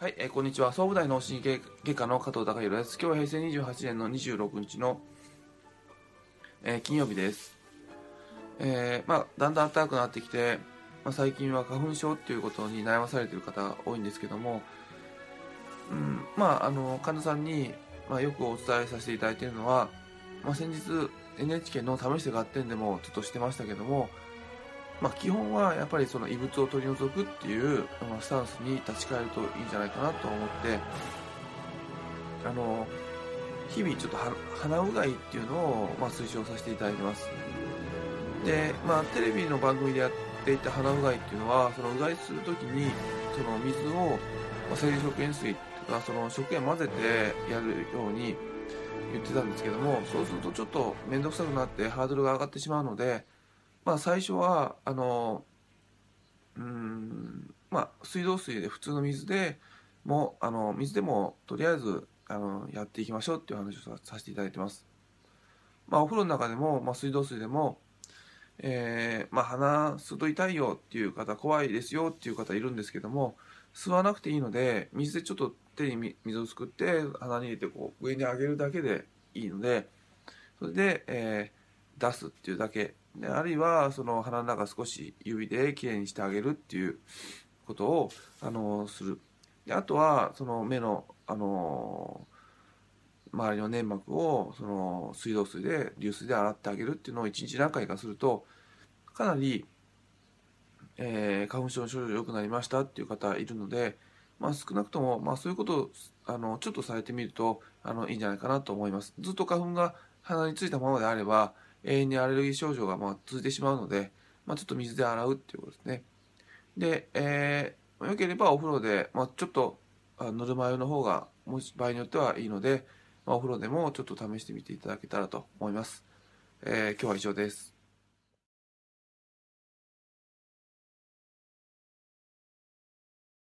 はい、えーこんにちは。総武大脳神経外科の加藤隆弘です。今日は平成28年の26日の、えー金曜日です。えーまあ、だんだん暖かくなってきて、まあ、最近は花粉症っていうことに悩まされている方が多いんですけども、うん、まあ、あの、患者さんに、まあ、よくお伝えさせていただいているのは、まあ、先日 NHK の試して合点でもちょっとしてましたけども、まあ、基本はやっぱりその異物を取り除くっていうスタンスに立ち返るといいんじゃないかなと思ってあの日々ちょっと鼻うがいっていうのをまあ推奨させていただいてます。でまあテレビの番組でやっていた鼻うがいっていうのはそのうがいするときにその水を、ま、生理食塩水とかその食塩混ぜてやるように言ってたんですけどもそうするとちょっと面倒くさくなってハードルが上がってしまうのでまあ最初はあのうんまあ水道水で普通の水でもあの水でもとりあえずあのやっていきましょうっていう話をさせていただいてます。まあお風呂の中でも、まあ、水道水でも、えーまあ鼻吸うと痛いよっていう方怖いですよっていう方いるんですけども吸わなくていいので水でちょっと手に水をすくって鼻に入れてこう上に上げるだけでいいのでそれで、えー出すっていうだけであるいはその鼻の中少し指できれいにしてあげるっていうことをあのする。であとはその目のあの周りの粘膜をその水道水で流水で洗ってあげるっていうのを1日何回かするとかなり、えー花粉症の症状良くなりましたっていう方いるので、まあ、少なくとも、まあ、そういうことをあのちょっとされてみるとあのいいんじゃないかなと思います。ずっと花粉が鼻についたままであれば永遠にアレルギー症状がまあ続いてしまうので、まあ、ちょっと水で洗うっていうことですね。で、えー、よければお風呂で、まあ、ちょっとぬるま湯の方がもし場合によってはいいので、まあ、お風呂でもちょっと試してみていただけたらと思います、えー今日は以上です。